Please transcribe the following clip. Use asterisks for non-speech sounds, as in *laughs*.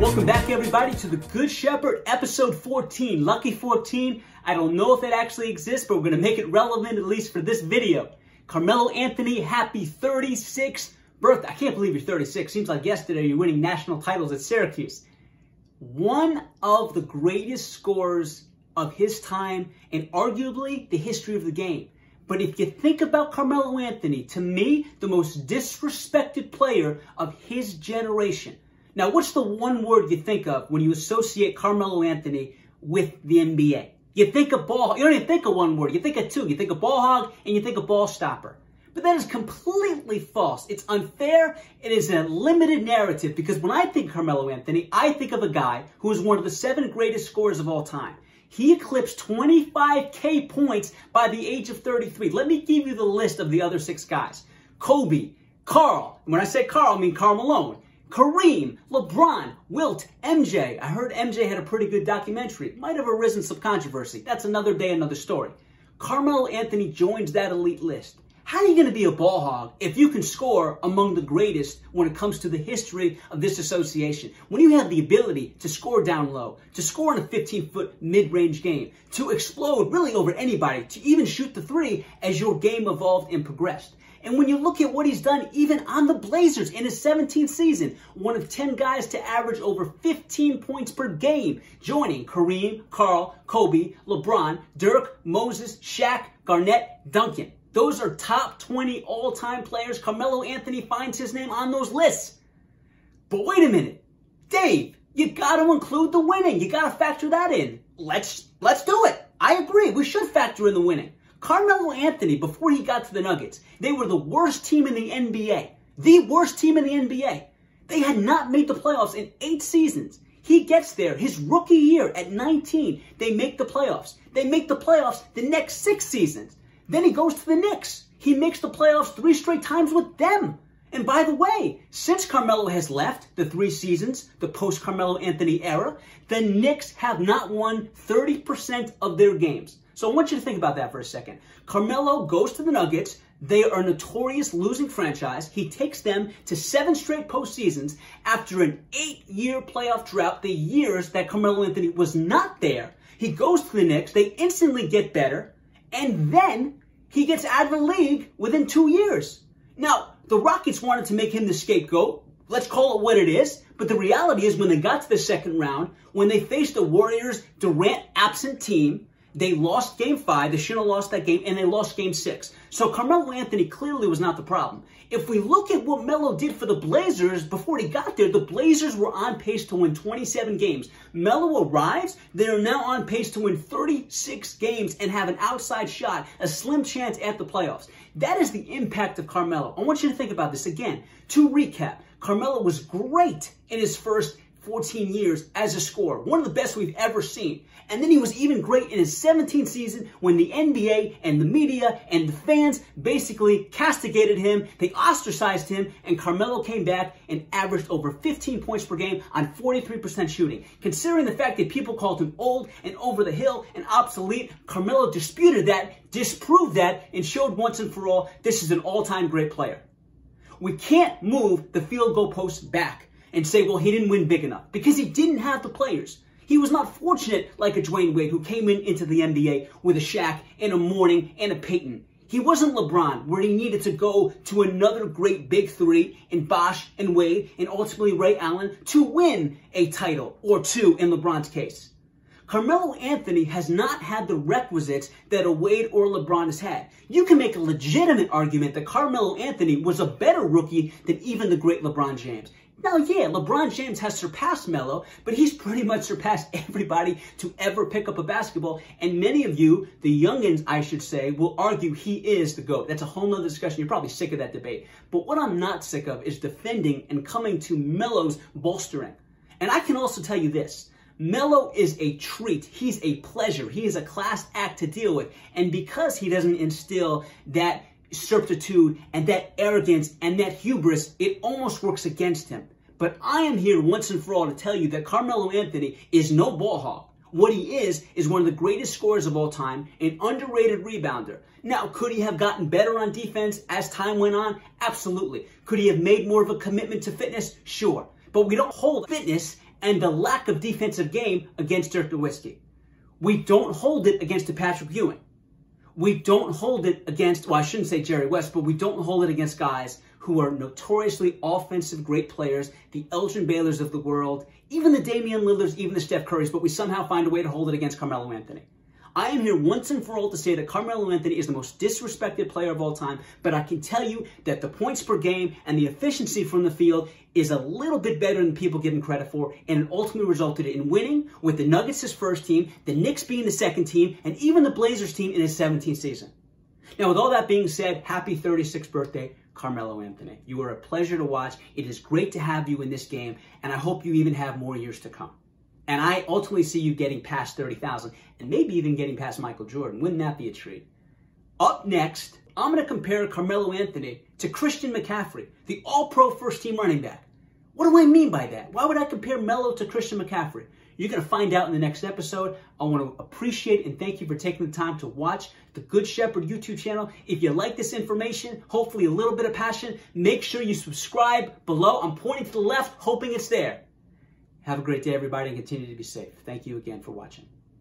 Welcome back, everybody, to the Good Shepard, episode 14, Lucky 14. I don't know if it actually exists, but we're going to make it relevant, at least for this video. Carmelo Anthony, happy 36th birthday. I can't believe you're 36. Seems like yesterday you're winning national titles at Syracuse. One of the greatest scorers of his time and arguably the history of the game. But if you think about Carmelo Anthony, to me, the most disrespected player of his generation. Now, what's the one word you think of when you associate Carmelo Anthony with the NBA? You think of ball, you don't even think of one word, you think of two. You think of ball hog and you think of ball stopper. But that is completely false. It's unfair. It is a limited narrative because when I think Carmelo Anthony, I think of a guy who is one of the seven greatest scorers of all time. He eclipsed 25K points by the age of 33. Let me give you the list of the other six guys. Kobe, Karl. When I say Karl, I mean Karl Malone. Kareem, LeBron, Wilt, MJ. I heard MJ had a pretty good documentary. Might have arisen some controversy. That's another day, another story. Carmelo Anthony joins that elite list. How are you going to be a ball hog if you can score among the greatest when it comes to the history of this association? When you have the ability to score down low, to score in a 15 foot mid range game, to explode really over anybody, to even shoot the three as your game evolved and progressed. And when you look at what he's done, even on the Blazers in his 17th season, one of 10 guys to average over 15 points per game, joining Kareem, Karl, Kobe, LeBron, Dirk, Moses, Shaq, Garnett, Duncan. Those are top 20 all time players. Carmelo Anthony finds his name on those lists. But wait a minute. Dave, you got to include the winning. You got to factor that in. Let's let's do it. I agree. We should factor in the winning. Carmelo Anthony, before he got to the Nuggets, they were the worst team in the NBA. The worst team in the NBA. They had not made the playoffs in eight seasons. He gets there, his rookie year at 19, they make the playoffs. They make the playoffs the next six seasons. Then he goes to the Knicks. He makes the playoffs three straight times with them. And by the way, since Carmelo has left the three seasons, the post Carmelo Anthony era, the Knicks have not won 30% of their games. So I want you to think about that for a second. Carmelo goes to the Nuggets. They are a notorious losing franchise. He takes them to seven straight postseasons after an eight year playoff drought, the years that Carmelo Anthony was not there. He goes to the Knicks. They instantly get better. And then he gets out of the league within two years. Now, the Rockets wanted to make him the scapegoat. Let's call it what it is. But the reality is, when they got to the second round, when they faced the Warriors Durant absent team, they lost game five. They shouldn't have lost that game, and they lost game six. So Carmelo Anthony clearly was not the problem. If we look at what Melo did for the Blazers before he got there, the Blazers were on pace to win 27 games. Melo arrives, they're now on pace to win 36 games and have an outside shot, a slim chance at the playoffs. That is the impact of Carmelo. I want you to think about this again. To recap, Carmelo was great in his first 14 years as a scorer, one of the best we've ever seen. And then he was even great in his 17th season when the NBA and the media and the fans basically castigated him. They ostracized him, and Carmelo came back and averaged over 15 points per game on 43% shooting. Considering the fact that people called him old and over the hill and obsolete, Carmelo disputed that, disproved that, and showed once and for all this is an all time great player. We can't move the field goal post back and say, well, he didn't win big enough because he didn't have the players. He was not fortunate like a Dwyane Wade who came in into the NBA with a Shaq and a Mourning and a Payton. He wasn't LeBron where he needed to go to another great big three in Bosh and Wade and ultimately Ray Allen to win a title or two in LeBron's case. Carmelo Anthony has not had the requisites that a Wade or LeBron has had. You can make a legitimate argument that Carmelo Anthony was a better rookie than even the great LeBron James. Now, yeah, LeBron James has surpassed Melo, but he's pretty much surpassed *laughs* everybody to ever pick up a basketball. And many of you, the youngins, I should say, will argue he is the GOAT. That's a whole nother discussion. You're probably sick of that debate. But what I'm not sick of is defending and coming to Melo's bolstering. And I can also tell you this. Melo is a treat. He's a pleasure. He is a class act to deal with. And because he doesn't instill that certitude and that arrogance and that hubris, it almost works against him. But I am here once and for all to tell you that Carmelo Anthony is no ball hog. What he is, is one of the greatest scorers of all time, an underrated rebounder. Now, could he have gotten better on defense as time went on? Absolutely. Could he have made more of a commitment to fitness? Sure. But we don't hold fitness and the lack of defensive game against Dirk Nowitzki. We don't hold it against Patrick Ewing. We don't hold it against, well, I shouldn't say Jerry West, but we don't hold it against guys who are notoriously offensive great players, the Elgin Baylors of the world, even the Damian Lillards, even the Steph Currys, but we somehow find a way to hold it against Carmelo Anthony. I am here once and for all to say that Carmelo Anthony is the most disrespected player of all time, but I can tell you that the points per game and the efficiency from the field is a little bit better than people give him credit for, and it ultimately resulted in winning with the Nuggets' his first team, the Knicks being the second team, and even the Blazers team in his 17th season. Now, with all that being said, happy 36th birthday, Carmelo Anthony. You are a pleasure to watch. It is great to have you in this game, and I hope you even have more years to come. And I ultimately see you getting past 30,000 and maybe even getting past Michael Jordan. Wouldn't that be a treat? Up next, I'm going to compare Carmelo Anthony to Christian McCaffrey, the all pro first team running back. What do I mean by that? Why would I compare Melo to Christian McCaffrey? You're going to find out in the next episode. I want to appreciate and thank you for taking the time to watch the Good Shepard YouTube channel. If you like this information, hopefully a little bit of passion, make sure you subscribe below. I'm pointing to the left, hoping it's there. Have a great day, everybody, and continue to be safe. Thank you again for watching.